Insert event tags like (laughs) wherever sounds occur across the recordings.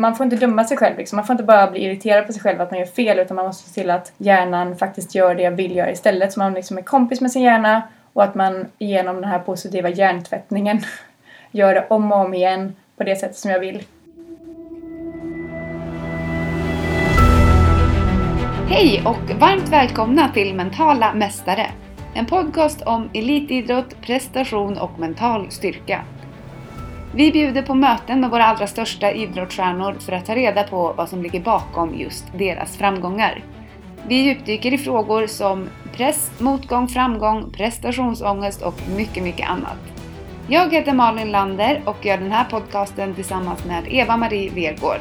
man får inte döma sig själv. Liksom. Man får inte bara bli irriterad på sig själv att man gör fel utan man måste se till att hjärnan faktiskt gör det jag vill göra istället. Så man liksom är kompis med sin hjärna och att man genom den här positiva hjärntvättningen (laughs) gör det om och om igen på det sätt som jag vill. Hej och varmt välkomna till Mentala Mästare. En podcast om elitidrott, prestation och mental styrka. Vi bjuder på möten med våra allra största idrottsstjärnor för att ta reda på vad som ligger bakom just deras framgångar. Vi djupdyker i frågor som press, motgång, framgång, prestationsångest och mycket, mycket annat. Jag heter Malin Lander och gör den här podcasten tillsammans med Eva-Marie Vergård.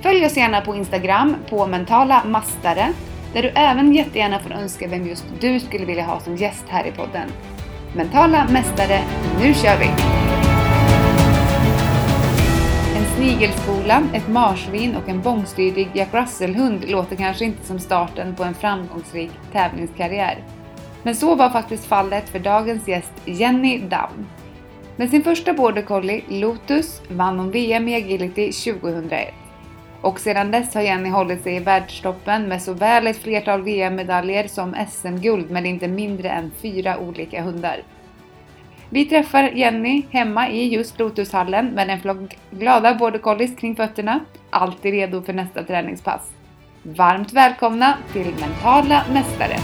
Följ oss gärna på Instagram på mentala mastare där du även jättegärna får önska vem just du skulle vilja ha som gäst här i podden. Mentala mästare, nu kör vi! En snigelskola, ett marsvin och en bångstyrig Jack Russell-hund låter kanske inte som starten på en framgångsrik tävlingskarriär. Men så var faktiskt fallet för dagens gäst Jenny Down. Med sin första border collie, Lotus, vann hon VM i agility 2001. Och sedan dess har Jenny hållit sig i världstoppen med såväl ett flertal VM-medaljer som SM-guld med inte mindre än fyra olika hundar. Vi träffar Jenny hemma i just Lotushallen med en flock glada border collies kring fötterna, alltid redo för nästa träningspass. Varmt välkomna till Mentala Mästare!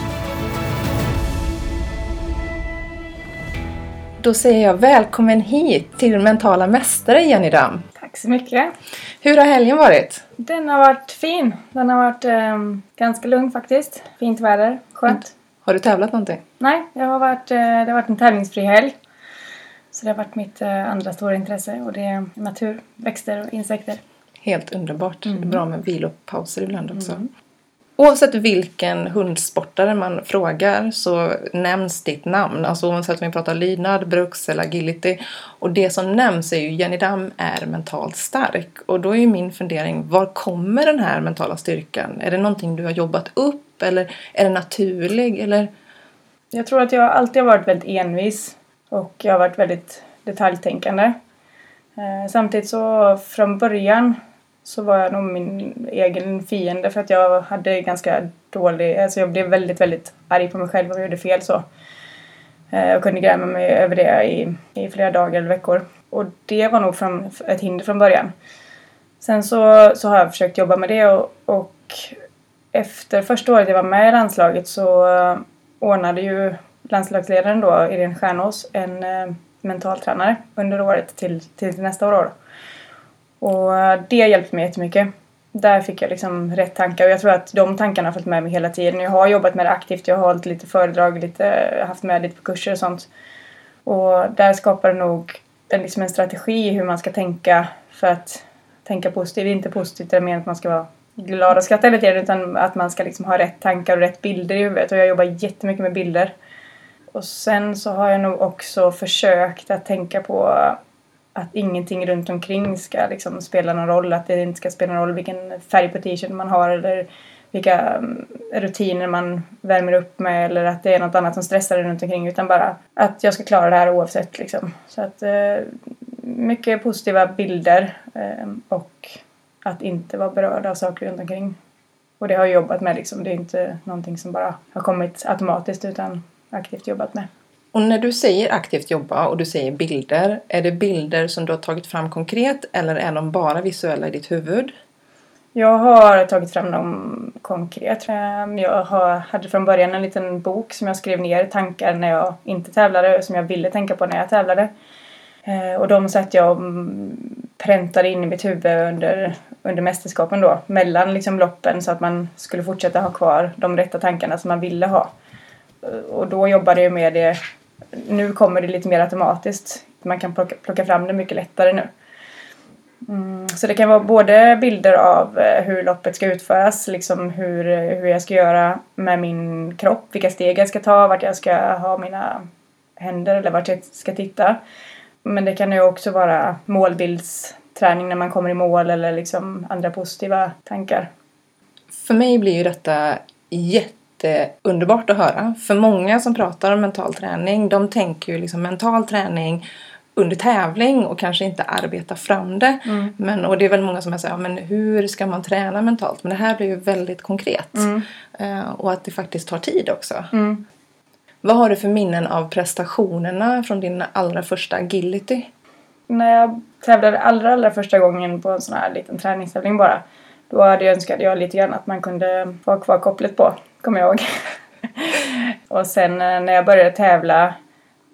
Då säger jag välkommen hit till Mentala Mästare Jenny Dam. Tack så mycket! Hur har helgen varit? Den har varit fin. Den har varit eh, ganska lugn faktiskt. Fint väder, skönt. Mm. Har du tävlat någonting? Nej, jag har varit, eh, det har varit en tävlingsfri helg. Så det har varit mitt eh, andra stora intresse och det är natur, växter och insekter. Helt underbart. Mm. Det är bra med vilopauser ibland också. Mm. Oavsett vilken hundsportare man frågar så nämns ditt namn. Alltså oavsett om vi pratar lydnad, bruks eller agility. Och det som nämns är ju Jenny Dam är mentalt stark. Och då är ju min fundering, var kommer den här mentala styrkan? Är det någonting du har jobbat upp eller är det naturlig? Eller? Jag tror att jag alltid har varit väldigt envis och jag har varit väldigt detaljtänkande. Eh, samtidigt så från början så var jag nog min egen fiende för att jag hade ganska dålig, alltså jag blev väldigt, väldigt arg på mig själv om jag gjorde fel så. Eh, jag kunde gräma mig över det i, i flera dagar eller veckor. Och det var nog från, ett hinder från början. Sen så, så har jag försökt jobba med det och, och efter första året jag var med i landslaget så eh, ordnade ju landslagsledaren då, Irene Stjärnås, en eh, mentaltränare under året till, till nästa år. Då. Och eh, det hjälpte mig jättemycket. Där fick jag liksom rätt tankar och jag tror att de tankarna har följt med mig hela tiden. Jag har jobbat med det aktivt, jag har hållit lite föredrag, lite, haft med lite på kurser och sånt. Och där skapar det nog en, liksom en strategi hur man ska tänka för att tänka positivt. Inte positivt det menar att man ska vara glad och skratta hela tiden utan att man ska liksom ha rätt tankar och rätt bilder i huvudet. Och jag jobbar jättemycket med bilder. Och sen så har jag nog också försökt att tänka på att ingenting runt omkring ska liksom spela någon roll. Att det inte ska spela någon roll vilken färg på t-shirten man har eller vilka mm, rutiner man värmer upp med eller att det är något annat som stressar runt omkring utan bara att jag ska klara det här oavsett liksom. Så att eh, mycket positiva bilder eh, och att inte vara berörd av saker runt omkring. Och det har jag jobbat med liksom. Det är inte någonting som bara har kommit automatiskt utan aktivt jobbat med. Och när du säger aktivt jobba och du säger bilder, är det bilder som du har tagit fram konkret eller är de bara visuella i ditt huvud? Jag har tagit fram dem konkret. Jag hade från början en liten bok som jag skrev ner tankar när jag inte tävlade, som jag ville tänka på när jag tävlade. Eh, och de satt jag och präntade in i mitt huvud under, under mästerskapen då, mellan liksom loppen så att man skulle fortsätta ha kvar de rätta tankarna som man ville ha. Eh, och då jobbade jag med det nu kommer det lite mer automatiskt. Man kan plocka, plocka fram det mycket lättare nu. Mm, så det kan vara både bilder av eh, hur loppet ska utföras, liksom hur, eh, hur jag ska göra med min kropp, vilka steg jag ska ta, vart jag ska ha mina händer eller vart jag ska titta. Men det kan ju också vara målbildsträning när man kommer i mål eller liksom andra positiva tankar. För mig blir ju detta jätte jätteunderbart att höra. För många som pratar om mental träning, de tänker ju liksom mental träning under tävling och kanske inte arbeta fram det. Mm. Men, och det är väl många som säger, ja, men hur ska man träna mentalt? Men det här blir ju väldigt konkret. Mm. Eh, och att det faktiskt tar tid också. Mm. Vad har du för minnen av prestationerna från din allra första agility? När jag tävlade allra, allra första gången på en sån här liten träningstävling bara. Då hade jag önskat jag lite grann att man kunde ha kvar kopplet på, kommer jag ihåg. (laughs) och sen eh, när jag började tävla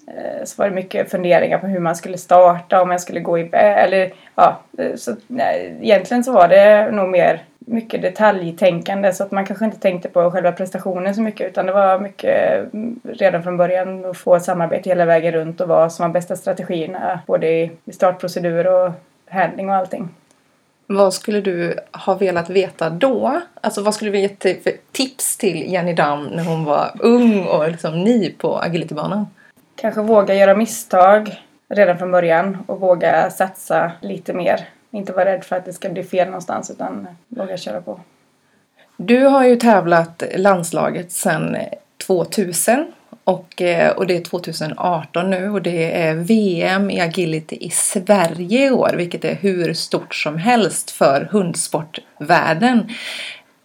eh, så var det mycket funderingar på hur man skulle starta, om jag skulle gå i eller ja, eh, så nej, egentligen så var det nog mer mycket detaljtänkande så att man kanske inte tänkte på själva prestationen så mycket utan det var mycket mm, redan från början att få ett samarbete hela vägen runt och vad som var bästa strategierna både i startprocedur och handling och allting. Vad skulle du ha velat veta då? Alltså vad skulle du ge till- för tips till Jenny Damm när hon var ung och liksom ny på agilitybanan? Kanske våga göra misstag redan från början och våga satsa lite mer. Inte vara rädd för att det ska bli fel någonstans utan våga köra på. Du har ju tävlat landslaget sedan 2000 och, eh, och det är 2018 nu och det är VM i agility i Sverige i år vilket är hur stort som helst för hundsportvärlden.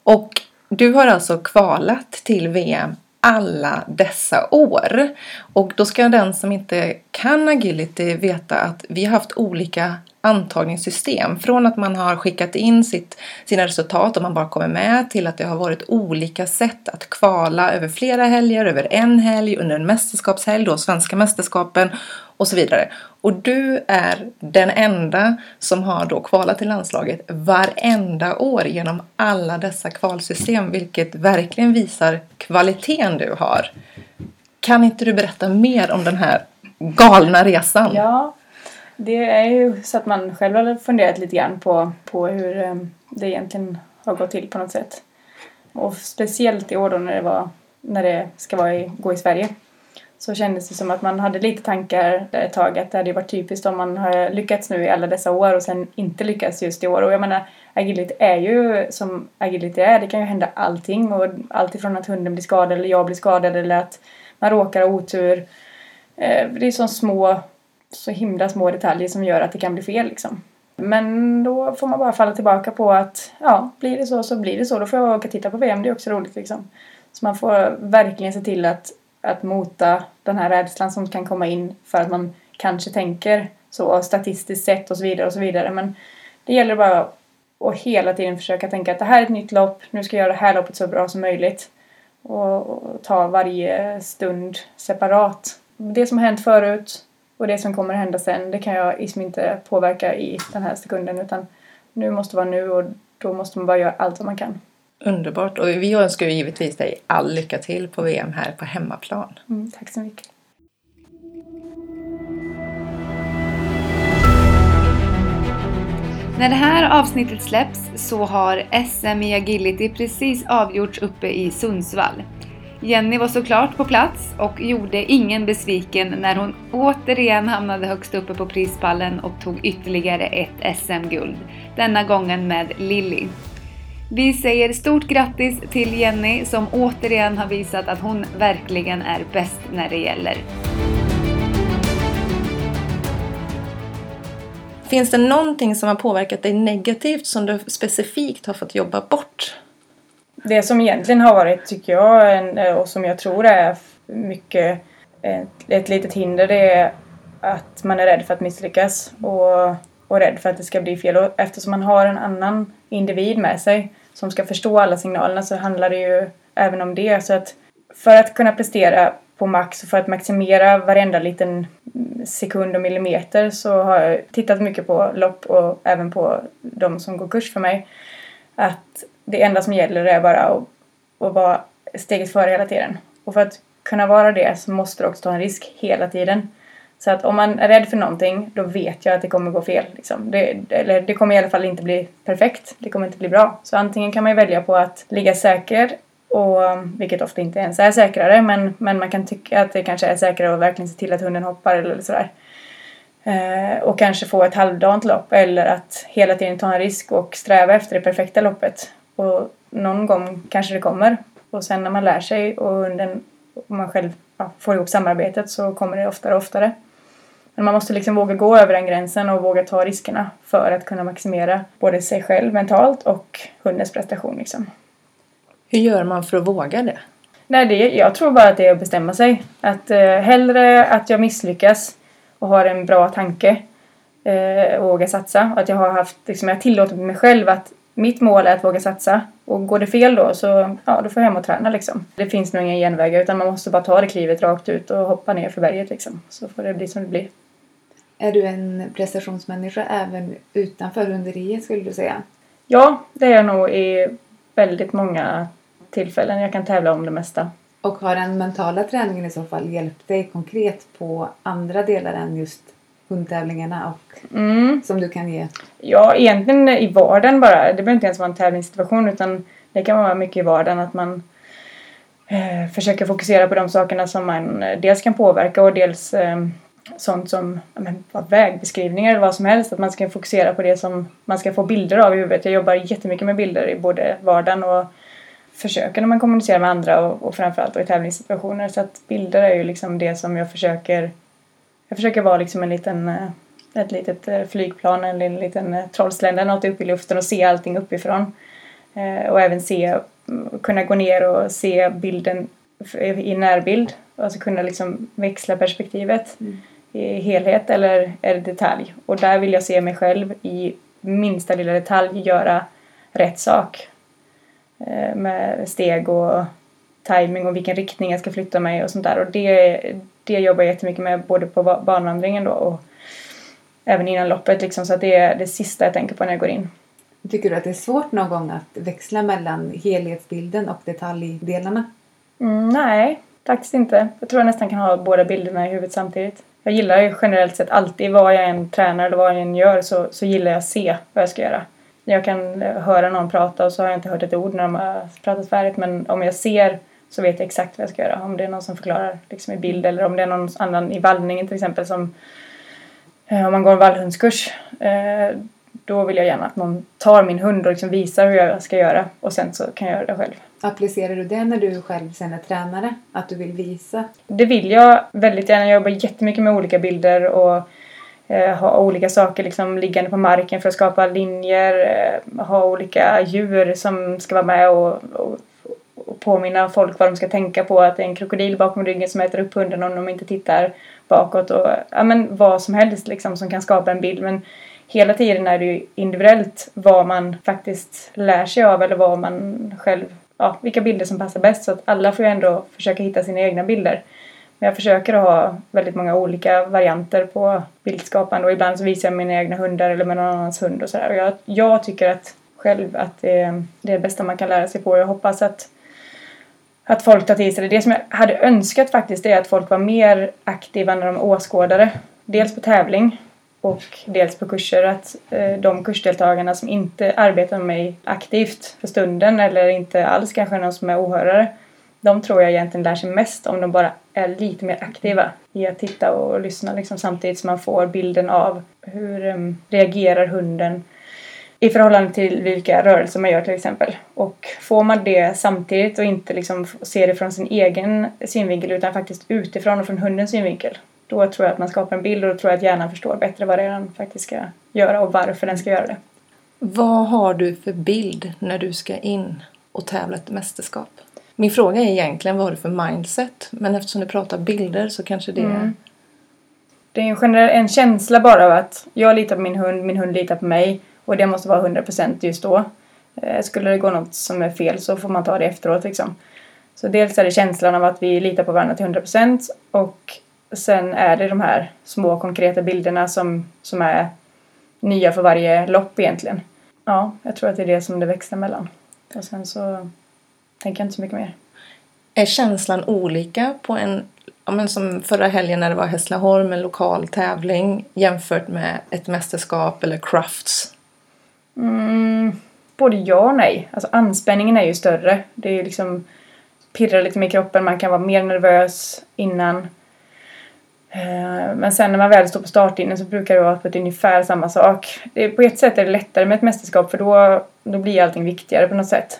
Och du har alltså kvalat till VM alla dessa år. Och då ska den som inte kan agility veta att vi har haft olika antagningssystem. Från att man har skickat in sitt, sina resultat och man bara kommer med till att det har varit olika sätt att kvala över flera helger, över en helg, under en mästerskapshelg, då svenska mästerskapen och så vidare. Och du är den enda som har då kvalat till landslaget varenda år genom alla dessa kvalsystem, vilket verkligen visar kvaliteten du har. Kan inte du berätta mer om den här galna resan? Ja, det är ju så att man själv har funderat lite grann på, på hur ehm, det egentligen har gått till på något sätt. Och speciellt i år då när det, var, när det ska vara i, gå i Sverige så kändes det som att man hade lite tankar där ett tag att det hade varit typiskt om man har lyckats nu i alla dessa år och sen inte lyckats just i år. Och jag menar, agility är ju som agility är, det kan ju hända allting och allt ifrån att hunden blir skadad eller jag blir skadad eller att man råkar ha otur. Eh, det är så små, så himla små detaljer som gör att det kan bli fel liksom. Men då får man bara falla tillbaka på att ja, blir det så så blir det så. Då får jag åka och titta på VM, det är också roligt liksom. Så man får verkligen se till att, att mota den här rädslan som kan komma in för att man kanske tänker så statistiskt sett och så vidare och så vidare. Men det gäller bara att hela tiden försöka tänka att det här är ett nytt lopp, nu ska jag göra det här loppet så bra som möjligt. Och, och ta varje stund separat. Det som har hänt förut och det som kommer hända sen, det kan jag liksom inte påverka i den här sekunden utan nu måste vara nu och då måste man bara göra allt vad man kan. Underbart! Och vi önskar ju givetvis dig all lycka till på VM här på hemmaplan. Mm, tack så mycket. När det här avsnittet släpps så har SM i agility precis avgjorts uppe i Sundsvall. Jenny var såklart på plats och gjorde ingen besviken när hon återigen hamnade högst uppe på prispallen och tog ytterligare ett SM-guld. Denna gången med Lilly. Vi säger stort grattis till Jenny som återigen har visat att hon verkligen är bäst när det gäller. Finns det någonting som har påverkat dig negativt som du specifikt har fått jobba bort? Det som egentligen har varit, tycker jag, en, eh, och som jag tror är mycket ett, ett litet hinder, det är att man är rädd för att misslyckas och, och rädd för att det ska bli fel. Och eftersom man har en annan individ med sig som ska förstå alla signalerna så handlar det ju även om det. Så att för att kunna prestera på max och för att maximera varenda liten mm, sekund och millimeter så har jag tittat mycket på lopp och även på de som går kurs för mig. Att det enda som gäller är bara att, att vara steget före hela tiden. Och för att kunna vara det så måste du också ta en risk hela tiden. Så att om man är rädd för någonting då vet jag att det kommer gå fel. Liksom. Det, eller det kommer i alla fall inte bli perfekt. Det kommer inte bli bra. Så antingen kan man ju välja på att ligga säker och, vilket ofta inte ens är säkrare men, men man kan tycka att det kanske är säkrare att verkligen se till att hunden hoppar eller sådär. Eh, och kanske få ett halvdant lopp eller att hela tiden ta en risk och sträva efter det perfekta loppet. Och någon gång kanske det kommer. Och sen när man lär sig och hunden och man själv ja, får ihop samarbetet så kommer det oftare och oftare. Men man måste liksom våga gå över den gränsen och våga ta riskerna för att kunna maximera både sig själv mentalt och hundens prestation. Liksom. Hur gör man för att våga det? Nej, det, jag tror bara att det är att bestämma sig. Att eh, hellre att jag misslyckas och har en bra tanke eh, och våga satsa. Och att jag har haft, liksom, jag tillåtit mig själv att mitt mål är att våga satsa. Och går det fel då så ja, då får jag hem och träna liksom. Det finns nog inga genvägar utan man måste bara ta det klivet rakt ut och hoppa ner för berget liksom. Så får det bli som det blir. Är du en prestationsmänniska även utanför hunderiet skulle du säga? Ja, det är jag nog i väldigt många tillfällen. Jag kan tävla om det mesta. Och har den mentala träningen i så fall hjälpt dig konkret på andra delar än just hundtävlingarna och Mm. som du kan ge? Ja, egentligen i vardagen bara. Det behöver inte ens vara en tävlingssituation utan det kan vara mycket i vardagen att man eh, försöker fokusera på de sakerna som man eh, dels kan påverka och dels eh, sånt som men, vägbeskrivningar eller vad som helst. Att man ska fokusera på det som man ska få bilder av i huvudet. Jag jobbar jättemycket med bilder i både vardagen och försöker när man kommunicerar med andra och, och framförallt i tävlingssituationer. Så att bilder är ju liksom det som jag försöker jag försöker vara liksom en liten eh, ett litet eh, flygplan eller en liten eh, trollslända något upp i luften och se allting uppifrån. Och även se, mm, kunna gå ner och se bilden i närbild. Alltså kunna liksom växla perspektivet i helhet eller det detalj. Och där vill jag se mig själv i minsta lilla detalj göra rätt sak. Med steg och timing och vilken riktning jag ska flytta mig och sånt där. Och det, det jobbar jag jättemycket med både på ba- banvandringen då och även innan loppet liksom. Så att det är det sista jag tänker på när jag går in. Tycker du att det är svårt någon gång att växla mellan helhetsbilden och detaljdelarna? Mm, nej, faktiskt inte. Jag tror jag nästan kan ha båda bilderna i huvudet samtidigt. Jag gillar ju generellt sett alltid, vad jag än tränar eller vad jag än gör så, så gillar jag att se vad jag ska göra. Jag kan eh, höra någon prata och så har jag inte hört ett ord när de har pratat färdigt men om jag ser så vet jag exakt vad jag ska göra. Om det är någon som förklarar liksom i bild eller om det är någon annan i vallningen till exempel som eh, om man går en vallhundskurs eh, då vill jag gärna att någon tar min hund och liksom visar hur jag ska göra och sen så kan jag göra det själv. Applicerar du det när du själv sen är tränare? Att du vill visa? Det vill jag väldigt gärna. Jag jobbar jättemycket med olika bilder och eh, ha olika saker liksom liggande på marken för att skapa linjer. Eh, ha olika djur som ska vara med och, och påminna folk vad de ska tänka på. Att det är en krokodil bakom ryggen som äter upp hunden om de inte tittar bakåt. Och, ja, men vad som helst liksom som kan skapa en bild. Men hela tiden är det ju individuellt vad man faktiskt lär sig av eller vad man själv, ja, vilka bilder som passar bäst. Så att alla får ju ändå försöka hitta sina egna bilder. Men jag försöker att ha väldigt många olika varianter på bildskapande och ibland så visar jag mina egna hundar eller med någon annans hund och sådär. Och jag, jag tycker att själv att det, är- det är det bästa man kan lära sig på. Jag hoppas att, att folk tar till sig det. Det som jag hade önskat faktiskt är att folk var mer aktiva när de är åskådare. Dels på tävling och dels på kurser. Att eh, de kursdeltagarna som inte arbetar med mig aktivt för stunden eller inte alls kanske någon som är åhörare de tror jag egentligen lär sig mest om de bara är lite mer aktiva i att titta och lyssna liksom, samtidigt som man får bilden av hur um, reagerar hunden i förhållande till vilka rörelser man gör till exempel. Och får man det samtidigt och inte liksom ser det från sin egen synvinkel utan faktiskt utifrån och från hundens synvinkel då tror jag att man skapar en bild och då tror jag att hjärnan förstår bättre vad det är den faktiskt ska göra och varför den ska göra det. Vad har du för bild när du ska in och tävla ett mästerskap? Min fråga är egentligen vad har du för mindset? Men eftersom du pratar bilder så kanske det. Mm. Det är en, generell, en känsla bara av att jag litar på min hund, min hund litar på mig och det måste vara 100% just då. Eh, skulle det gå något som är fel så får man ta det efteråt liksom. Så dels är det känslan av att vi litar på varandra till 100% och sen är det de här små konkreta bilderna som, som är nya för varje lopp egentligen. Ja, jag tror att det är det som det växlar mellan. Och sen så tänker jag inte så mycket mer. Är känslan olika på en... Ja, men som förra helgen när det var Hässleholm, en lokal tävling jämfört med ett mästerskap eller crafts? Mm, både ja och nej. Alltså anspänningen är ju större. Det är ju liksom pirrar lite mer i kroppen, man kan vara mer nervös innan. Eh, Men sen när man väl står på startlinjen så brukar det vara på ett ungefär samma sak. På ett sätt är det lättare med ett mästerskap för då, då blir allting viktigare på något sätt.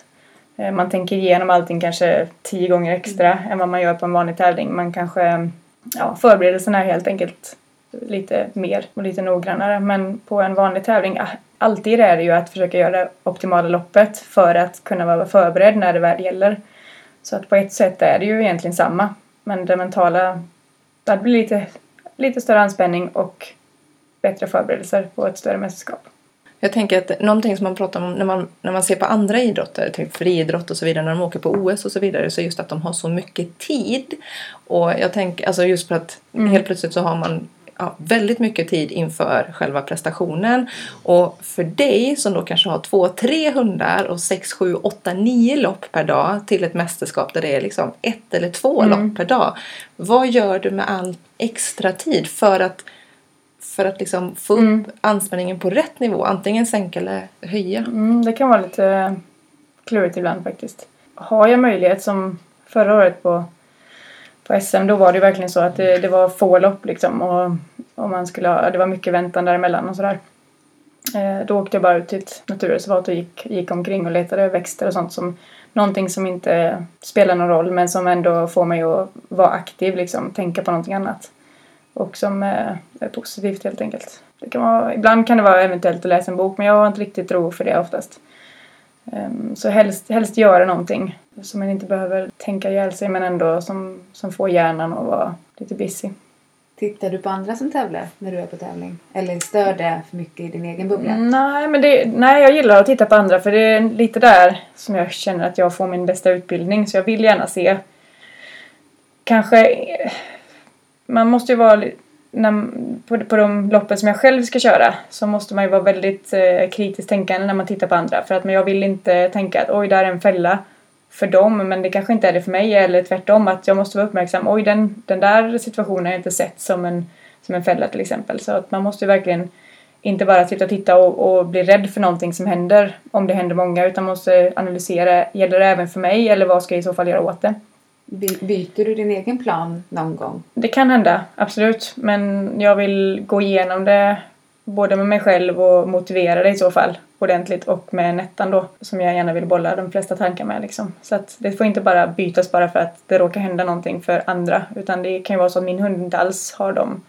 Eh, Man tänker igenom allting kanske tio gånger extra än vad man gör på en vanlig tävling. Man kanske, ja, förberedelserna är helt enkelt lite mer och lite noggrannare. Men på en vanlig tävling, ah, alltid är det ju att försöka göra det optimala loppet för att kunna vara förberedd när det väl gäller. Så att på ett sätt är det ju egentligen samma. Men det mentala, det blir lite, lite större anspänning och bättre förberedelser på ett större mästerskap. Jag tänker att någonting som man pratar om när man, när man ser på andra idrotter, typ friidrott och så vidare, när de åker på OS och så vidare, så just att de har så mycket tid. Och jag tänker, alltså just för att mm. helt plötsligt så har man ja, väldigt mycket tid inför själva prestationen. Och för dig som då kanske har två, tre hundar och sex, sju, åtta, nio lopp per dag till ett mästerskap där det är liksom ett eller två mm. lopp per dag. Vad gör du med all extra tid för att för att liksom få upp mm. anspänningen på rätt nivå. Antingen sänka eller höja. Mm, det kan vara lite klurigt ibland faktiskt. Har jag möjlighet som förra året på, på SM då var det verkligen så att det, det var få lopp liksom och, och man skulle ha, det var mycket väntan däremellan och sådär. Eh, då åkte jag bara ut till ett naturreservat och gick, gick omkring och letade växter och sånt som någonting som inte spelar någon roll men som ändå får mig att vara aktiv liksom, tänka på någonting annat och som är, är positivt helt enkelt. Det kan vara, ibland kan det vara eventuellt att läsa en bok men jag har inte riktigt ro för det oftast. Um, så helst, helst göra någonting som man inte behöver tänka ihjäl sig men ändå som, som får hjärnan att vara lite busy. Tittar du på andra som tävlar när du är på tävling? Eller stör det för mycket i din egen bubbla? Mm, nej, men det, nej, jag gillar att titta på andra för det är lite där som jag känner att jag får min bästa utbildning. Så jag vill gärna se kanske man måste ju vara när, på, på de loppen som jag själv ska köra så måste man ju vara väldigt eh, kritiskt tänkande när man tittar på andra. För att men jag vill inte tänka att oj, där är en fälla för dem men det kanske inte är det för mig eller tvärtom att jag måste vara uppmärksam. Oj, den, den där situationen har jag inte sett som en, som en fälla till exempel. Så att man måste ju verkligen inte bara sitta och titta och, och bli rädd för någonting som händer om det händer många utan måste analysera. Gäller det även för mig eller vad ska jag i så fall göra åt det? Byter du din egen plan någon gång? Det kan hända, absolut. Men jag vill gå igenom det både med mig själv och motivera det i så fall ordentligt och med Nettan då som jag gärna vill bolla de flesta tankar med liksom. Så att det får inte bara bytas bara för att det råkar hända någonting för andra utan det kan ju vara så att min hund inte alls har de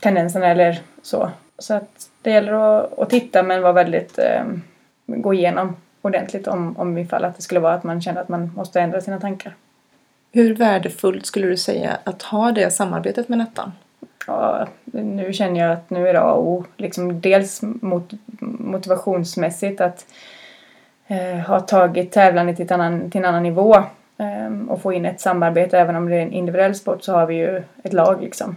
tendenserna eller så. Så att det gäller att, att titta men vara väldigt eh, gå igenom ordentligt om, om ifall att det skulle vara att man känner att man måste ändra sina tankar. Hur värdefullt skulle du säga att ha det samarbetet med Nettan? Ja, nu känner jag att nu är det A och O. Liksom dels mot, motivationsmässigt att eh, ha tagit tävlandet till, annan, till en annan nivå eh, och få in ett samarbete. Även om det är en individuell sport så har vi ju ett lag liksom.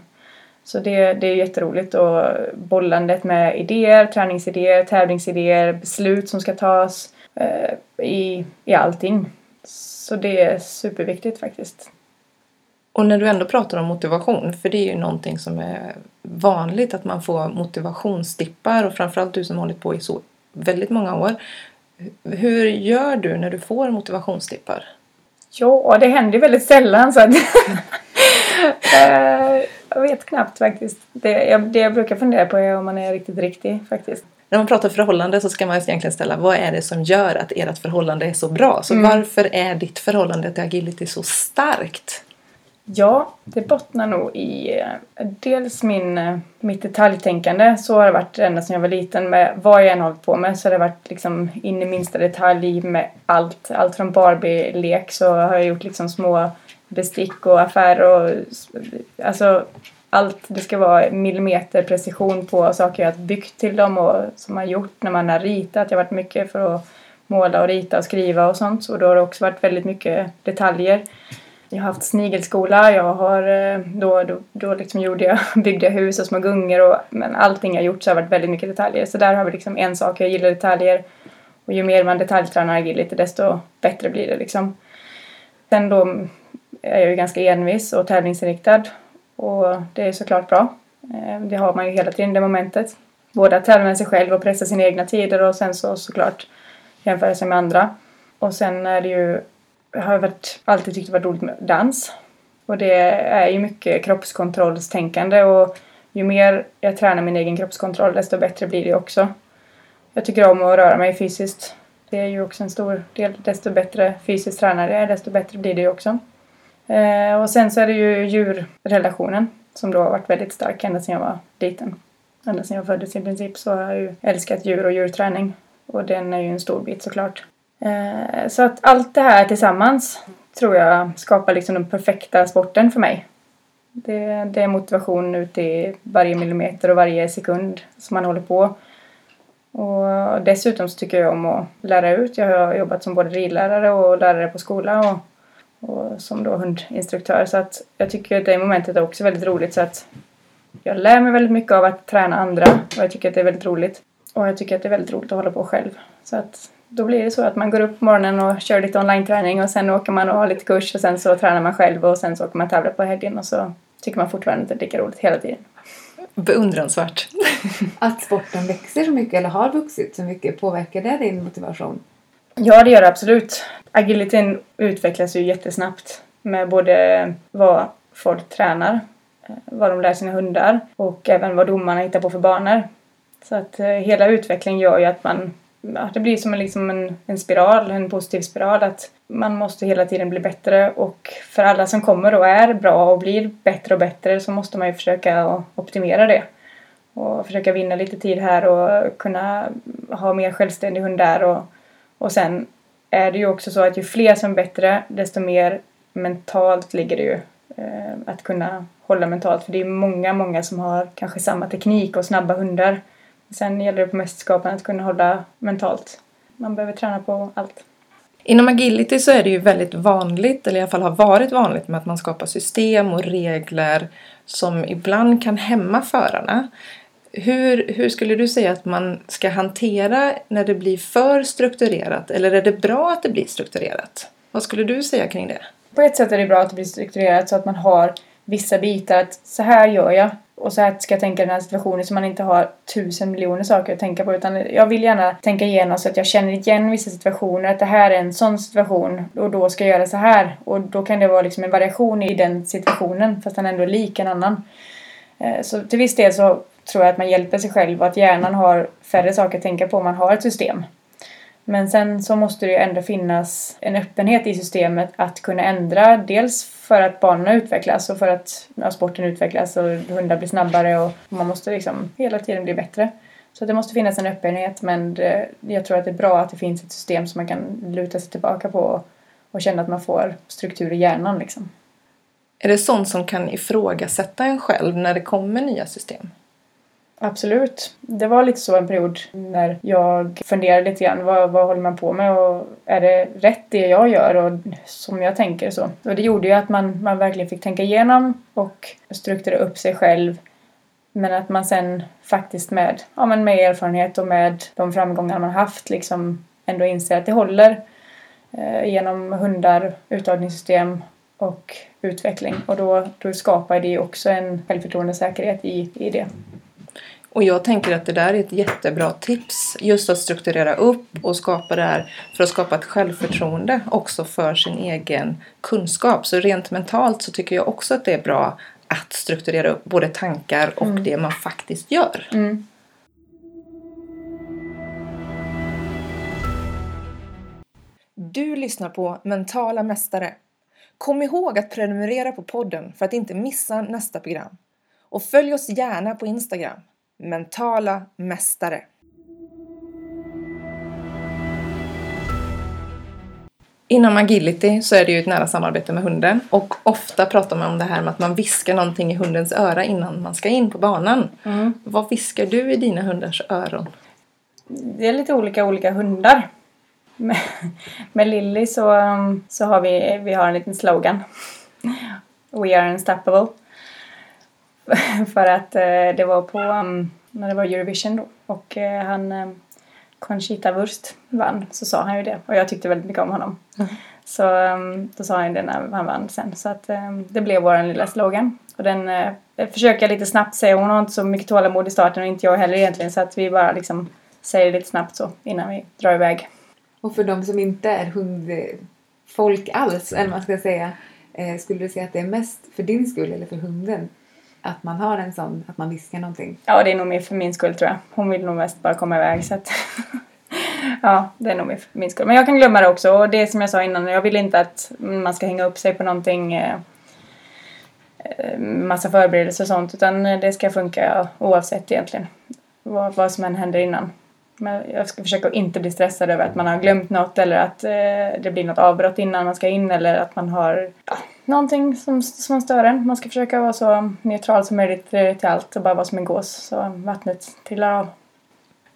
Så det, det är jätteroligt och bollandet med idéer, träningsidéer, tävlingsidéer, beslut som ska tas eh, i, i allting. Så det är superviktigt faktiskt. Och när du ändå pratar om motivation, för det är ju någonting som är vanligt att man får motivationsdippar och framförallt du som hållit på i så väldigt många år. Hur gör du när du får motivationsdippar? Ja, det händer ju väldigt sällan så att (laughs) eh, jag vet knappt faktiskt. Det jag, det jag brukar fundera på är om man är riktigt riktig faktiskt när man pratar förhållande så ska man egentligen ställa vad är det som gör att ert förhållande är så bra? Så mm. varför är ditt förhållande till agility så starkt? Ja, det bottnar nog i eh, dels min, eh, mitt detaljtänkande. Så har det varit ända sedan jag var liten med vad jag än hållit på med. Så har det varit liksom in i minsta detalj med allt. Allt från Barbie-lek så har jag gjort liksom små bestick och affärer och alltså allt, det ska vara millimeter precision på saker jag har byggt till dem och som man gjort när man har ritat. Jag har varit mycket för att måla och rita och skriva och sånt och då har det också varit väldigt mycket detaljer. Jag har haft snigelskola, jag har eh, då, då, då liksom gjorde jag, (laughs) byggde jag hus och små gungor och men allting jag gjort så har varit väldigt mycket detaljer. Så där har vi liksom en sak, jag gillar detaljer och ju mer man detaljtränar agility desto bättre blir det liksom. Sen då är jag ju ganska envis och tävlingsinriktad och det är såklart bra. Eh, det har man ju hela tiden, det momentet. Både att tävla med sig själv och pressa sina egna tider och sen så såklart jämföra sig med andra. Och sen är det ju, jag har varit, alltid tyckt det varit roligt med dans. Och det är ju mycket kroppskontrollstänkande och ju mer jag tränar min egen kroppskontroll desto bättre blir det också. Jag tycker om att röra mig fysiskt. Det är ju också en stor del. Desto bättre fysiskt tränare jag är desto bättre blir det ju också. Eh, och sen så är det ju djurrelationen. som då har varit väldigt stark ända sedan jag var liten. Ända sedan jag föddes i princip så har jag ju älskat djur och djurträning. Och den är ju en stor bit såklart. Eh, så att allt det här tillsammans tror jag skapar liksom den perfekta sporten för mig. Det, det är motivation ut i varje millimeter och varje sekund som man håller på. Och dessutom så tycker jag om att lära ut. Jag har jobbat som både ridlärare och lärare på skola och, och som då hundinstruktör. Så att jag tycker att det momentet är också väldigt roligt. Så att jag lär mig väldigt mycket av att träna andra och jag tycker att det är väldigt roligt. Och jag tycker att det är väldigt roligt att hålla på själv. Så att då blir det så att man går upp på morgonen och kör lite online-träning och sen åker man och har lite kurs och sen så tränar man själv och sen så åker man tävla på helgen och så tycker man fortfarande att det är lika roligt hela tiden. Beundransvärt. Att sporten växer så mycket eller har vuxit så mycket, påverkar det din motivation? Ja, det gör det absolut. Agilityn utvecklas ju jättesnabbt med både vad folk tränar, eh, vad de lär sina hundar och även vad domarna hittar på för banor. Så att eh, hela utvecklingen gör ju att man ja, det blir som en, liksom en, en spiral, en positiv spiral att man måste hela tiden bli bättre och för alla som kommer och är bra och blir bättre och bättre så måste man ju försöka optimera det och försöka vinna lite tid här och kunna ha mer självständig hund där och, och sen är det ju också så att ju fler som är bättre desto mer mentalt ligger det ju eh, att kunna hålla mentalt för det är många, många som har kanske samma teknik och snabba hundar Sen gäller det på mästerskapen att kunna hålla mentalt. Man behöver träna på allt. Inom agility så är det ju väldigt vanligt, eller i alla fall har varit vanligt med att man skapar system och regler som ibland kan hämma förarna. Hur, hur skulle du säga att man ska hantera när det blir för strukturerat? Eller är det bra att det blir strukturerat? Vad skulle du säga kring det? På ett sätt är det bra att det blir strukturerat så att man har vissa bitar. Att så här gör jag och så här ska jag tänka i den här situationen så man inte har tusen miljoner saker att tänka på utan jag vill gärna tänka igenom så att jag känner igen vissa situationer att det här är en sån situation och då ska jag göra så här och då kan det vara liksom en variation i den situationen fast den ändå är lik en annan. Eh, så till viss del så tror jag att man hjälper sig själv och att hjärnan har färre saker att tänka på om man har ett system. Men sen så måste det ju ändå finnas en öppenhet i systemet att kunna ändra dels för att banorna utvecklas och för att ja, sporten utvecklas och hundar blir snabbare och man måste liksom hela tiden bli bättre. Så det måste finnas en öppenhet men det, jag tror att det är bra att det finns ett system som man kan luta sig tillbaka på och känna att man får struktur i hjärnan liksom. Är det sånt som kan ifrågasätta en själv när det kommer nya system? Absolut. Det var lite så en period när jag funderade lite grann. Vad, vad håller man på med och är det rätt det jag gör och som jag tänker så. Och det gjorde ju att man, man verkligen fick tänka igenom och strukturera upp sig själv. Men att man sen faktiskt med, ja, men med erfarenhet och med de framgångar man haft liksom ändå inser att det håller eh, genom hundar, uttagningssystem och utveckling. Och då, då skapar det också en självförtroende säkerhet i, i det. Och jag tänker att det där är ett jättebra tips. Just att strukturera upp och skapa det här för att skapa ett självförtroende också för sin egen kunskap. Så rent mentalt så tycker jag också att det är bra att strukturera upp både tankar och mm. det man faktiskt gör. Mm. Du lyssnar på Mentala Mästare. Kom ihåg att prenumerera på podden för att inte missa nästa program. Och följ oss gärna på Instagram mentala mästare. Inom agility så är det ju ett nära samarbete med hunden och ofta pratar man om det här med att man viskar någonting i hundens öra innan man ska in på banan. Mm. Vad viskar du i dina hundars öron? Det är lite olika olika hundar. Med, med Lilly så, så har vi, vi har en liten slogan. We are unstoppable. (laughs) för att eh, det var på um, när det var Eurovision då och eh, han eh, Conchita Wurst vann så sa han ju det och jag tyckte väldigt mycket om honom. Mm. Så um, då sa han det när han vann sen så att det blev vår lilla slogan. Och den uh, försöker jag lite snabbt säga, hon har inte så mycket tålamod i starten och inte jag heller egentligen så att vi bara liksom säger det lite snabbt så innan vi drar iväg. Och för de som inte är hundfolk alls, eller man ska säga, eh, skulle du säga att det är mest för din skull eller för hunden att man har en sån, att man viskar någonting? Ja, det är nog mer för min skull tror jag. Hon vill nog mest bara komma iväg så att (laughs) Ja, det är nog mer för min skull. Men jag kan glömma det också och det som jag sa innan, jag vill inte att man ska hänga upp sig på någonting eh, eh, massa förberedelser och sånt utan det ska funka oavsett egentligen vad, vad som än händer innan. Men jag ska försöka att inte bli stressad över att man har glömt något eller att eh, det blir något avbrott innan man ska in eller att man har ja, någonting som, som stör en. Man ska försöka vara så neutral som möjligt eh, till allt och bara vara som en gås så vattnet trillar av.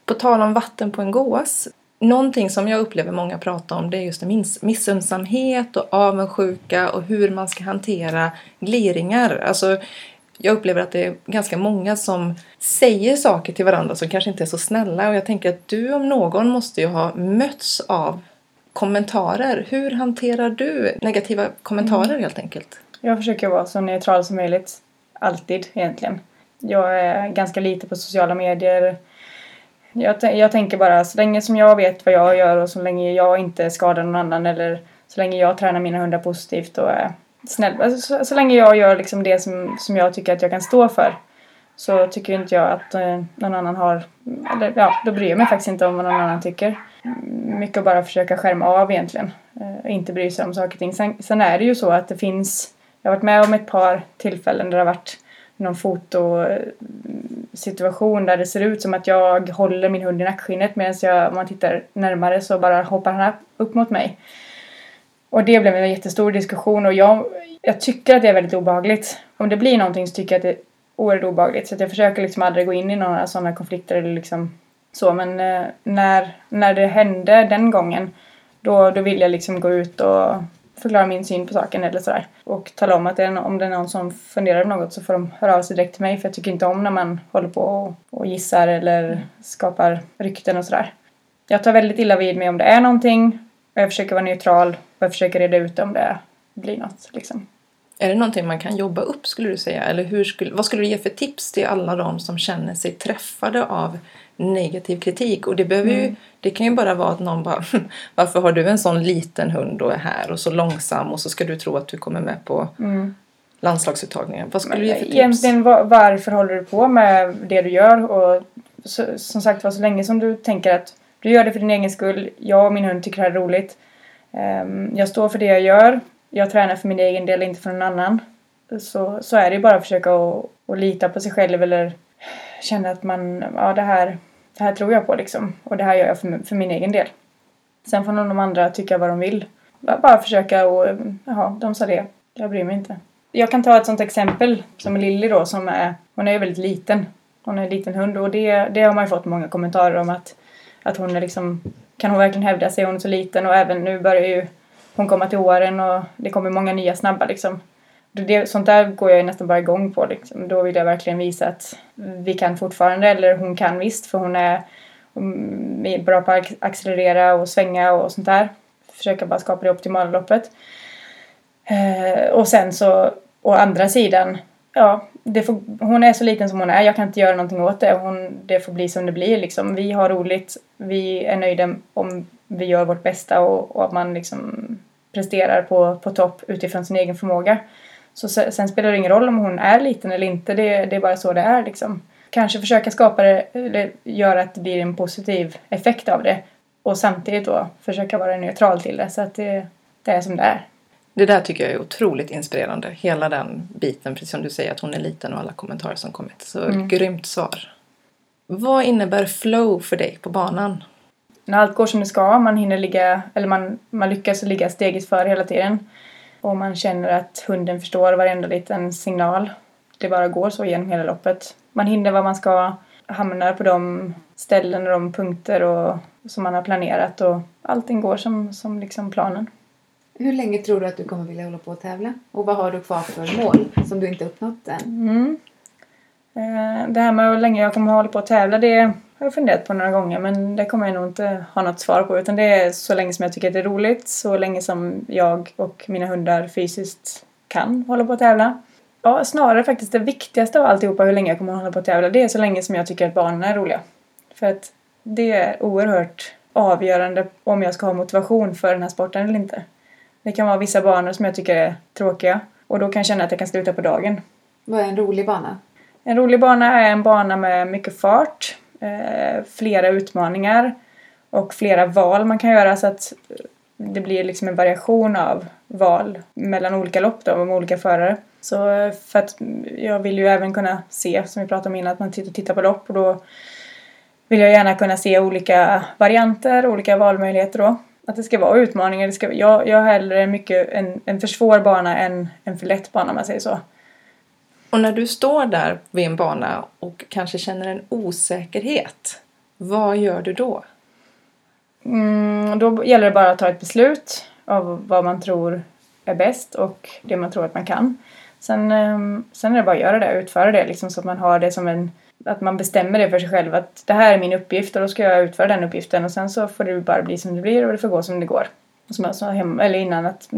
På tal om vatten på en gås. Någonting som jag upplever många prata om det är just miss missunnsamhet och avundsjuka och hur man ska hantera gliringar. Alltså, jag upplever att det är ganska många som säger saker till varandra som kanske inte är så snälla och jag tänker att du om någon måste ju ha mötts av kommentarer. Hur hanterar du negativa kommentarer mm. helt enkelt? Jag försöker vara så neutral som möjligt. Alltid egentligen. Jag är ganska lite på sociala medier. Jag, jag tänker bara så länge som jag vet vad jag gör och så länge jag inte skadar någon annan eller så länge jag tränar mina hundar positivt och är snäll. Alltså, så, så, länge jag gör liksom det som, som jag tycker att jag kan stå för så tycker inte jag att eh, någon annan har... Eller ja, då bryr jag mig faktiskt inte om vad någon annan tycker. Mycket att bara försöka skärma av egentligen. Eh, inte bry sig om saker och ting. Sen, sen är det ju så att det finns... Jag har varit med om ett par tillfällen där det har varit någon fotosituation eh, där det ser ut som att jag håller min hund i nackskinnet medan jag, om man tittar närmare så bara hoppar han upp mot mig. Och det blev en jättestor diskussion och jag, jag tycker att det är väldigt obehagligt. Om det blir någonting så tycker jag att det är oerhört obehagligt. Så jag försöker liksom aldrig gå in i några sådana konflikter eller liksom så. Men eh, när, när det hände den gången då, då vill jag liksom gå ut och förklara min syn på saken eller sådär. Och tala om att det är, om det är någon som funderar på något så får de höra av sig direkt till mig för jag tycker inte om när man håller på och, och gissar eller skapar rykten och sådär. Jag tar väldigt illa vid mig om det är någonting och jag försöker vara neutral och jag försöker reda ut om det blir något liksom. Är det någonting man kan jobba upp skulle du säga? Eller hur skulle, vad skulle du ge för tips till alla de som känner sig träffade av negativ kritik? Och det, behöver mm. ju, det kan ju bara vara att någon bara (laughs) Varför har du en sån liten hund och är här och så långsam och så ska du tro att du kommer med på mm. landslagsuttagningen. Vad skulle Men, du ge för tips? Egentligen varför håller du på med det du gör? Och så, som sagt var så länge som du tänker att du gör det för din egen skull. Jag och min hund tycker det här är roligt. Um, jag står för det jag gör jag tränar för min egen del, inte för någon annan. Så, så är det ju bara att försöka att, att lita på sig själv eller känner att man, ja det här, det här tror jag på liksom. Och det här gör jag för, för min egen del. Sen får nog de andra tycka vad de vill. Bara försöka och, jaha, de sa det. Jag bryr mig inte. Jag kan ta ett sånt exempel som Lilly då som är, hon är ju väldigt liten. Hon är en liten hund och det, det har man ju fått många kommentarer om att, att hon är liksom, kan hon verkligen hävda sig? Hon är så liten och även nu börjar ju hon komma till åren och det kommer många nya snabba liksom. Det, sånt där går jag nästan bara igång på liksom. Då vill jag verkligen visa att vi kan fortfarande, eller hon kan visst för hon är bra på att accelerera och svänga och sånt där. Försöka bara skapa det optimala loppet. Eh, och sen så, å andra sidan, ja, det får, hon är så liten som hon är. Jag kan inte göra någonting åt det. Hon, det får bli som det blir liksom. Vi har roligt. Vi är nöjda om vi gör vårt bästa och, och att man liksom presterar på, på topp utifrån sin egen förmåga. Så sen spelar det ingen roll om hon är liten eller inte, det, det är bara så det är liksom. Kanske försöka skapa det, eller göra att det blir en positiv effekt av det och samtidigt då försöka vara neutral till det så att det, det är som det är. Det där tycker jag är otroligt inspirerande. Hela den biten, precis som du säger att hon är liten och alla kommentarer som kommit. Så mm. grymt svar. Vad innebär flow för dig på banan? när allt går som det ska, man hinner ligga, eller man, man lyckas ligga steget före hela tiden och man känner att hunden förstår varenda liten signal. Det bara går så genom hela loppet. Man hinner vad man ska, hamnar på de ställen och de punkter och, som man har planerat och allting går som, som liksom planen. Hur länge tror du att du kommer vilja hålla på och tävla? Och vad har du kvar för mål som du inte uppnått än? Mm. Eh, det här med hur länge jag kommer hålla på och tävla det har jag funderat på några gånger men det kommer jag nog inte ha något svar på utan det är så länge som jag tycker att det är roligt, så länge som jag och mina hundar fysiskt kan hålla på att tävla. Ja, snarare faktiskt det viktigaste av alltihopa hur länge jag kommer att hålla på att tävla det är så länge som jag tycker att barnen är roliga. För att det är oerhört avgörande om jag ska ha motivation för den här sporten eller inte. Det kan vara vissa banor som jag tycker är tråkiga och då kan jag känna att jag kan sluta på dagen. Vad är en rolig bana? En rolig bana är en bana med mycket fart, eh, flera utmaningar och flera val man kan göra så att det blir liksom en variation av val mellan olika lopp då, med olika förare. Så eh, för att jag vill ju även kunna se, som vi pratade om innan, att man tittar på lopp och då vill jag gärna kunna se olika varianter, olika valmöjligheter då. Att det ska vara utmaningar. Det ska, jag, jag har hellre mycket en, en för svår bana än en för lätt bana om man säger så. Och när du står där vid en bana och kanske känner en osäkerhet, vad gör du då? Mm, då gäller det bara att ta ett beslut av vad man tror är bäst och det man tror att man kan. Sen, ehm, sen är det bara att göra det, utföra det liksom så att man har det som en att man bestämmer det för sig själv att det här är min uppgift och då ska jag utföra den uppgiften och sen så får det bara bli som det blir och det får gå som det går. Som jag sa hem, eller innan att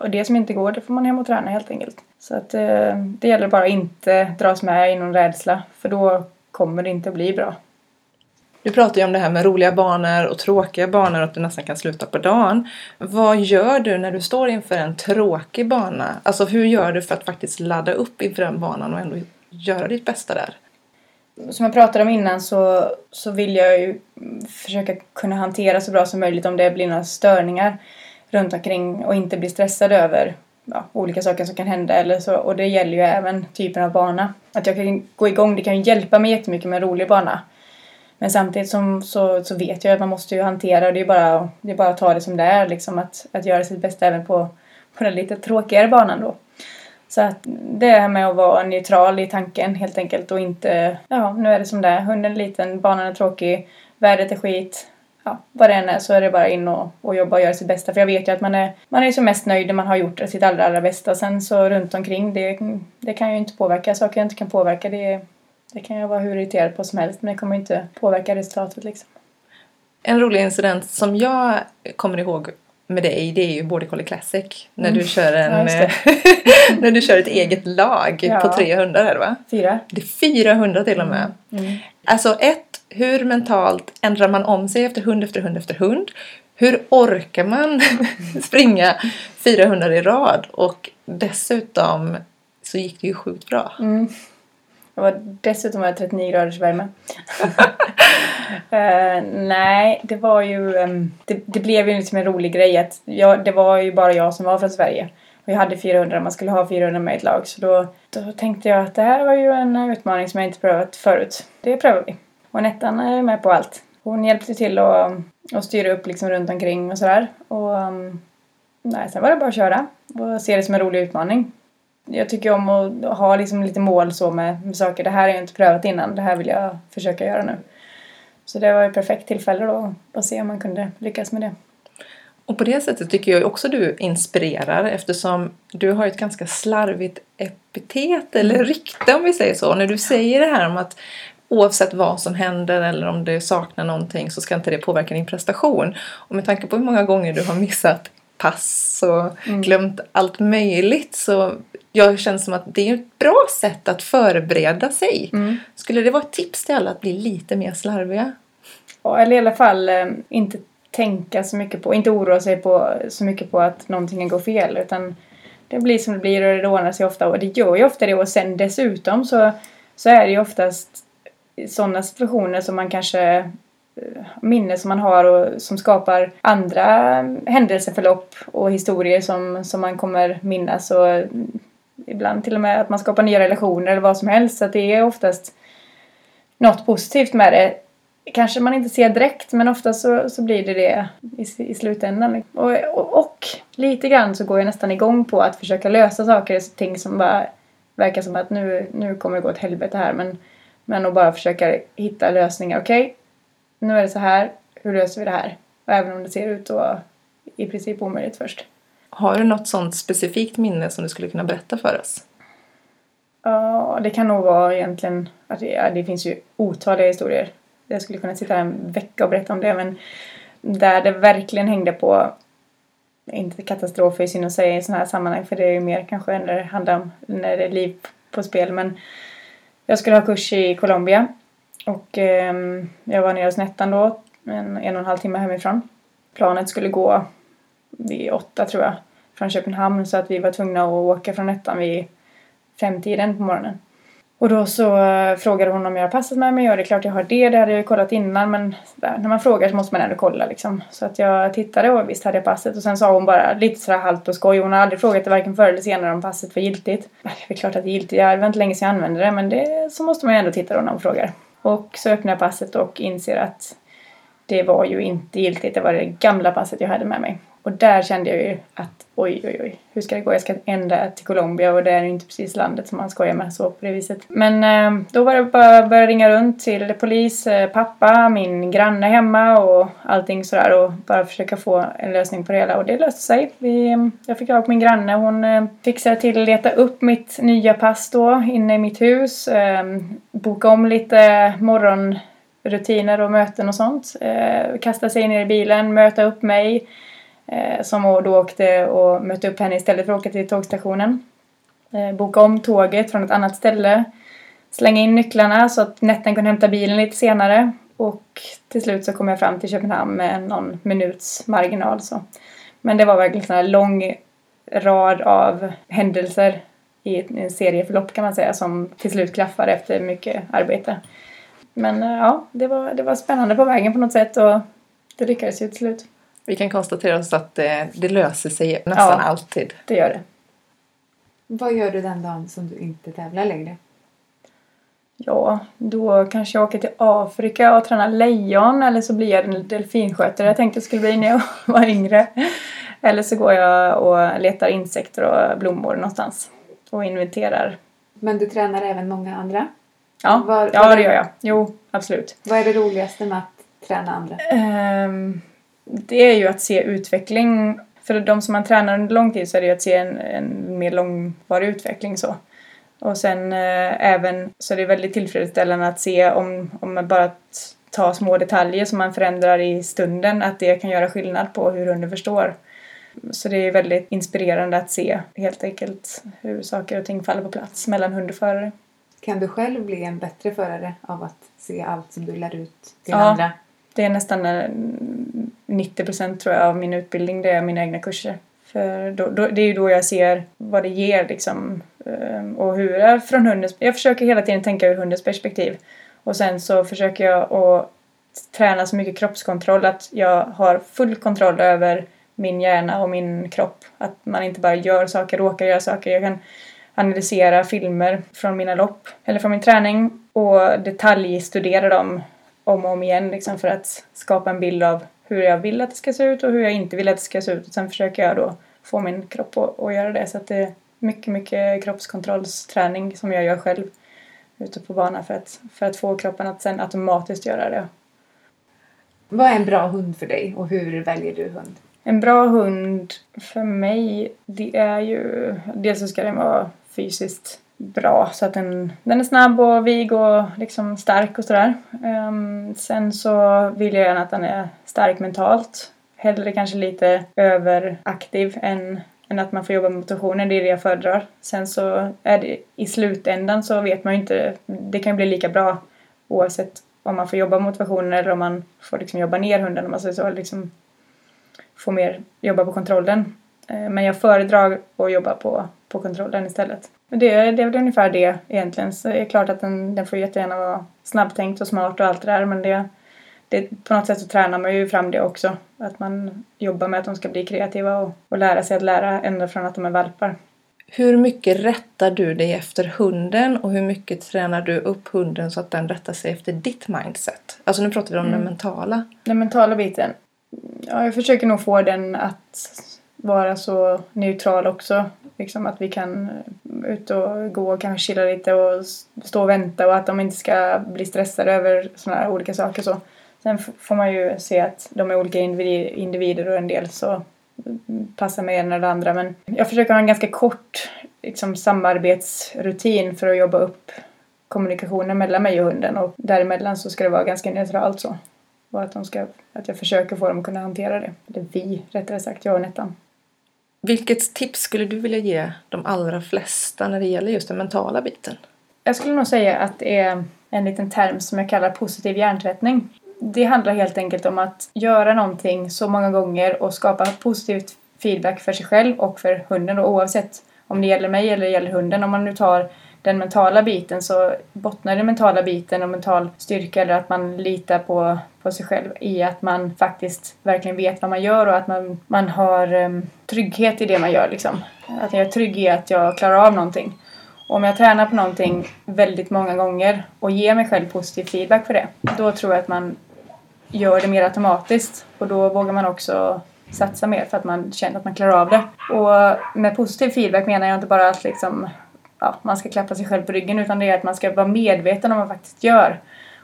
och det som inte går det får man hem och träna helt enkelt. Så att eh, det gäller bara att inte dras med i någon rädsla för då kommer det inte bli bra. Du pratar ju om det här med roliga banor och tråkiga banor och att du nästan kan sluta på dagen. Vad gör du när du står inför en tråkig bana? Alltså hur gör du för att faktiskt ladda upp inför den banan och ändå göra ditt bästa där? Som jag pratade om innan så, så vill jag ju försöka kunna hantera så bra som möjligt om det blir några störningar runt omkring och inte bli stressad över ja, olika saker som kan hända eller så. Och det gäller ju även typen av bana. Att jag kan gå igång, det kan ju hjälpa mig jättemycket med en rolig bana. Men samtidigt som, så, så vet jag att man måste ju hantera det är bara, det är bara att ta det som det är liksom. Att, att göra sitt bästa även på, på den lite tråkigare banan då. Så att det här med att vara neutral i tanken helt enkelt och inte, ja nu är det som det är, hunden är liten, banan är tråkig, vädret är skit, ja vad det än är så är det bara in och, och jobba och göra sitt bästa. För jag vet ju att man är, man är som mest nöjd när man har gjort sitt allra, allra bästa. Sen så runt omkring det, det kan ju inte påverka, saker jag inte kan påverka det, det kan jag vara hur irriterad på som helst. Men det kommer ju inte påverka resultatet liksom. En rolig incident som jag kommer ihåg med dig det är ju Border Collie Classic. När du mm. kör en... Ja, (laughs) när du kör ett eget lag ja. på 300 är det va? Fyra. Det är 400 till och med. Mm. Mm. Alltså ett, hur mentalt ändrar man om sig efter hund efter hund efter hund? Hur orkar man (laughs) springa 400 i rad? Och dessutom så gick det ju sjukt bra. Och dessutom var det 39 graders värme. uh, (laughs) nej, det var ju... Um, det, det, blev ju liksom en rolig grej att jag, det var ju bara jag som var från Sverige. Och jag hade 400, man skulle ha 400 med i ett lag. Så då, då tänkte jag att det här var ju en utmaning som jag inte prövat förut. Det prövar vi. Och Nettan är med på allt. Hon hjälpte till att, och styra upp liksom runt omkring och sådär. Och um, nej, sen var det bara att köra och se det som en rolig utmaning jag tycker om att ha liksom lite mål så med, med saker. Det här har jag inte prövat innan. Det här vill jag försöka göra nu. Så det var ett perfekt tillfälle då att se om man kunde lyckas med det. Och på det sättet tycker jag också du inspirerar eftersom du har ett ganska slarvigt epitet eller mm. rykte om vi säger så. När du säger det här om att oavsett vad som händer eller om du saknar någonting så ska inte det påverka din prestation. Och med tanke på hur många gånger du har missat pass och mm. glömt allt möjligt så jag känner som att det är ett bra sätt att förbereda sig. Mm. Skulle det vara ett tips till alla att bli lite mer slarviga? Ja, eller i alla fall eh, inte tänka så mycket på, inte oroa sig på, så mycket på att någonting går fel utan det blir som det blir och det ordnar sig ofta och det gör ju ofta det och sen dessutom så, så är det ju oftast sådana situationer som man kanske Eh, minne som man har och som skapar andra händelseförlopp och historier som, som man kommer minnas och mm, ibland till och med att man skapar nya relationer eller vad som helst. Så att det är oftast något positivt med det. Kanske man inte ser direkt men ofta så, så blir det det i, i slutändan. Och, och, och, lite grann så går jag nästan igång på att försöka lösa saker och ting som bara verkar som att nu, nu kommer det gå åt helvete här men, men att bara försöka hitta lösningar. Okej, okay, nu är det så här, hur löser vi det här? Och även om det ser ut att i princip omöjligt först. Har du något sånt specifikt minne som du skulle kunna berätta för oss? Ja, det kan nog vara egentligen att det, ja, det finns ju otaliga historier. Jag skulle kunna sitta här en vecka och berätta om det men där det verkligen hängde på inte katastrofer i synd att säga i sådana här sammanhang för det är ju mer kanske när det handlar om när det är liv på spel men jag skulle ha kurs i Colombia och eh, jag var nere hos Nettan då, en, en och en halv timme hemifrån. Planet skulle gå vid åtta tror jag, från Köpenhamn så att vi var tvungna att åka från Nettan vid femtiden på morgonen. Och då så eh, frågade hon om jag har passet med mig och det är klart jag har det, det hade jag ju kollat innan men där, när man frågar så måste man ändå kolla liksom. Så att jag tittade och visst hade jag passet och sen sa hon bara lite sådär halvt på skoj, hon har aldrig frågat det varken förr eller senare om passet var giltigt. Det är klart att det är giltigt, det var inte länge sedan jag använde det men det, så måste man ju ändå titta då när hon frågar. Och så öppnar jag passet och inser att det var ju inte giltigt, det var det gamla passet jag hade med mig. Och där kände jag ju att oj, oj, oj, hur ska det gå? Jag ska ända till Colombia och det är ju inte precis landet som man skojar med så på det viset. Men eh, då var det bara att börja ringa runt till polis, eh, pappa, min granne hemma och allting sådär och bara försöka få en lösning på det hela och det löste sig. Vi, jag fick tag på min granne, hon eh, fixade till att leta upp mitt nya pass då inne i mitt hus, eh, boka om lite morgonrutiner och möten och sånt, eh, kasta sig ner i bilen, möta upp mig Eh, som då åkte och mötte upp henne istället för att åka till tågstationen. Eh, boka om tåget från ett annat ställe. Slänga in nycklarna så att Netten kunde hämta bilen lite senare. Och till slut så kom jag fram till Köpenhamn med någon minuts marginal. Så. Men det var verkligen en lång rad av händelser i en serieförlopp kan man säga som till slut klaffade efter mycket arbete. Men eh, ja, det var, det var spännande på vägen på något sätt och det lyckades ju till slut. Vi kan konstatera oss att det, det löser sig nästan Ja. alltid. Det gör det. Vad gör du den dagen som du inte tävlar längre? Ja, då kanske jag åker till Afrika och tränar lejon eller så blir jag en delfinskötare jag tänkte skulle bli när jag (laughs) var yngre. Eller så går jag och letar insekter och blommor någonstans och inventerar. Men du tränar även många andra. Ja, Var- ja var- det gör jag. Jo, absolut. Vad är det roligaste med att träna andra? Ehm, det är ju att se utveckling. För de som man tränar under lång tid så är det ju att se en, en mer långvarig utveckling så. Och sen eh, även så är det väldigt tillfredsställande att se om, om man bara tar små detaljer som man förändrar i stunden, att det kan göra skillnad på hur hunden förstår. Så det är väldigt inspirerande att se helt enkelt hur saker och ting faller på plats mellan hund och förare. Kan du själv bli en bättre förare av att se allt som du lär ut till Ja. andra? Det är nästan 90 procent tror jag av min utbildning, det är mina egna kurser. För då, då, det är ju då jag ser vad det ger liksom. Ehm, och hur är från hundens... Jag försöker hela tiden tänka ur hundens perspektiv. Och sen så försöker jag att träna så mycket kroppskontroll att jag har full kontroll över min hjärna och min kropp. Att man inte bara gör saker, råkar göra saker. Jag kan analysera filmer från mina lopp eller från min träning och detaljstudera dem om och om igen liksom för att skapa en bild av hur jag vill att det ska se ut och hur jag inte vill att det ska se ut. Och sen försöker jag då få min kropp att, att göra det. Så att det är mycket, mycket kroppskontrollsträning som jag gör själv ute på banan för att, för att få kroppen att sen automatiskt göra det. Vad är en bra hund för dig och hur väljer du hund? En bra hund för mig, det är ju... Dels så ska den vara fysiskt bra så att den, den är snabb och vig och liksom stark och sådär. Um, sen så vill jag gärna att den är stark mentalt. Hellre kanske lite överaktiv än, än att man får jobba med motivationen. Det är det jag föredrar. Sen så är det i slutändan så vet man ju inte. Det kan ju bli lika bra oavsett om man får jobba med motivationen eller om man får liksom jobba ner hunden om man säger så. Liksom få mer jobba på kontrollen. Ehm, men jag föredrar att jobba på, på kontrollen istället. Men Det, det är väl ungefär det egentligen. Så det är klart att den, den får jättegärna vara snabbtänkt och smart och allt det där men det, det, på något sätt så tränar man ju fram det också. Att man jobbar med att de ska bli kreativa och, och lära sig att lära ända från att de är valpar. Hur mycket rättar du dig efter hunden och hur mycket tränar du upp hunden så att den rättar sig efter ditt mindset? Alltså nu pratar vi om Mm. den mentala. Den mentala biten. Ja, jag försöker nog få den att vara så neutral också. Liksom att vi kan eh, ut och gå och kanske chilla lite och stå och vänta och att de inte ska bli stressade över sådana här olika saker. Så. Sen får man ju se att de är olika individer, och en del så mm, passar med ena eller andra. Men jag försöker ha en ganska kort liksom, samarbetsrutin för att jobba upp kommunikationen mellan mig och hunden och däremellan så ska det vara ganska neutralt så. Och att, de ska, att jag försöker få dem att kunna hantera det. Eller vi, rättare sagt, jag och Nettan. Vilket tips skulle du vilja ge de allra flesta när det gäller just den mentala biten? Jag skulle nog säga att det är en liten term som jag kallar positiv hjärntvättning. Det handlar helt enkelt om att göra någonting så många gånger och skapa positivt feedback för sig själv och för hunden och oavsett om det gäller mig eller det gäller hunden. Om man nu tar den mentala biten så bottnar den mentala biten och mental styrka eller att man litar på, på sig själv i att man faktiskt verkligen vet vad man gör och att man, man har um, trygghet i det man gör. Liksom. Att jag är trygg i att jag klarar av någonting. Och om jag tränar på någonting väldigt många gånger och ger mig själv positiv feedback för det, då tror jag att man gör det mer automatiskt och då vågar man också satsa mer för att man känner att man klarar av det. Och med positiv feedback menar jag inte bara att liksom, ja, man ska klappa sig själv på ryggen utan det är att man ska vara medveten om vad man faktiskt gör.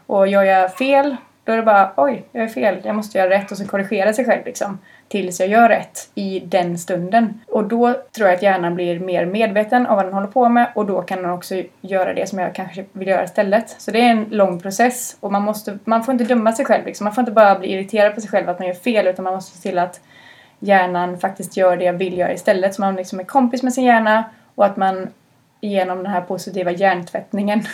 Och gör jag fel, då är det bara oj, jag är fel, jag måste göra rätt och så korrigera sig själv liksom tills jag gör rätt i den stunden. Och då tror jag att hjärnan blir mer medveten om vad den håller på med och då kan den också göra det som jag kanske vill göra istället. Så det är en lång process och man, måste, man får inte döma sig själv. Liksom. Man får inte bara bli irriterad på sig själv att man gör fel utan man måste se till att hjärnan faktiskt gör det jag vill göra istället. Så man liksom är kompis med sin hjärna och att man genom den här positiva hjärntvättningen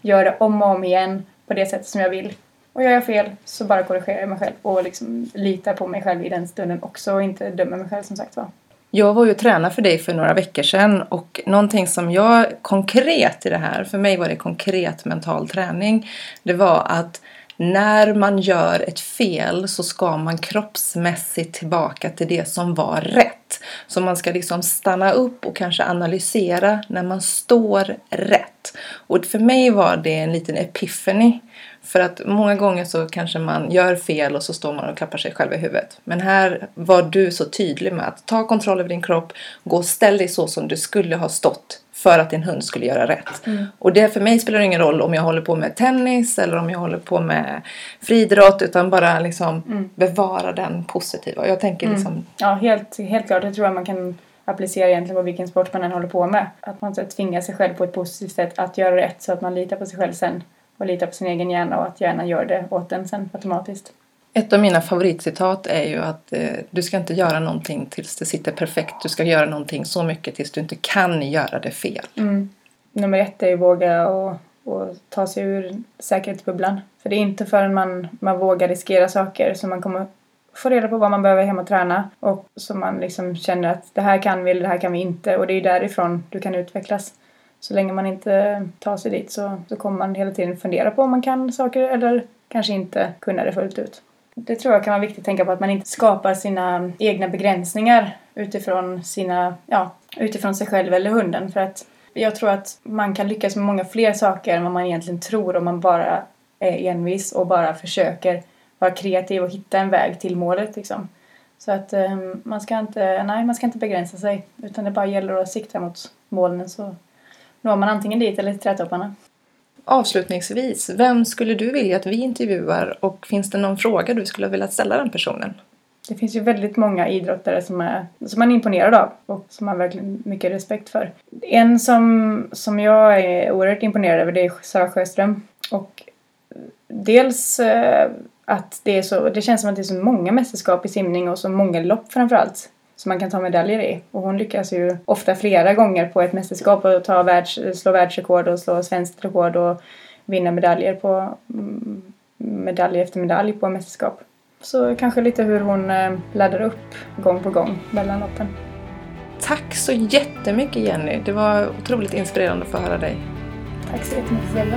gör det om och om igen på det sättet som jag vill. Och gör jag fel så bara korrigerar jag mig själv och liksom litar på mig själv i den stunden också och inte dömer mig själv som sagt var. Jag var ju tränare för dig för några veckor sedan och någonting som jag konkret i det här, för mig var det konkret mental träning, det var att när man gör ett fel så ska man kroppsmässigt tillbaka till det som var rätt. Så man ska liksom stanna upp och kanske analysera när man står rätt. Och för mig var det en liten epiphany. För att många gånger så kanske man gör fel och så står man och klappar sig själv i huvudet. Men här var du så tydlig med att ta kontroll över din kropp, gå och ställ dig så som du skulle ha stått för att din hund skulle göra rätt. Mm. Och det för mig spelar ingen roll om jag håller på med tennis eller om jag håller på med friidrott utan bara liksom mm. bevara den positiva. Jag tänker mm. liksom... Ja, helt, helt klart. Det tror jag man kan applicera egentligen på vilken sport man än håller på med. Att man tvingar sig själv på ett positivt sätt att göra rätt så att man litar på sig själv sen och litar på sin egen hjärna och att hjärnan gör det åt en sen automatiskt. Ett av mina favoritcitat är ju att eh, du ska inte göra någonting tills det sitter perfekt. Du ska göra någonting så mycket tills du inte kan göra det fel. Mm. Nummer ett är ju våga och, och ta sig ur säkerhetsbubblan. För det är inte förrän man, man vågar riskera saker som man kommer få reda på vad man behöver hem och träna och som man liksom känner att det här kan vi eller det här kan vi inte och det är därifrån du kan utvecklas. Så länge man inte tar sig dit så, så kommer man hela tiden fundera på om man kan saker eller kanske inte kunna det fullt ut. Det tror jag kan vara viktigt att tänka på att man inte skapar sina egna begränsningar utifrån, sina, ja, utifrån sig själv eller hunden. För att jag tror att man kan lyckas med många fler saker än vad man egentligen tror om man bara är envis och bara försöker vara kreativ och hitta en väg till målet. Liksom. Så att um, man, ska inte, nej, man ska inte begränsa sig utan det bara gäller att sikta mot målen så når man antingen dit eller till trädtopparna. Avslutningsvis, vem skulle du vilja att vi intervjuar och finns det någon fråga du skulle vilja ställa den personen? Det finns ju väldigt många idrottare som, är, som man är imponerad av och som man verkligen mycket respekt för. En som, som jag är oerhört imponerad över det är Sara Sjöström. Och dels eh, att det är så, det känns som att det är så många mästerskap i simning och så många lopp framförallt som man kan ta medaljer i. Och hon lyckas ju ofta flera gånger på ett mästerskap och ta världs, slå världsrekord och slå svenskt rekord och vinna medaljer på mm, medalj efter medalj på mästerskap. Så kanske lite hur hon eh, laddar upp gång på gång mellan loppen. Tack så jättemycket Jenny. Det var otroligt inspirerande att få höra dig. Tack så jättemycket själva.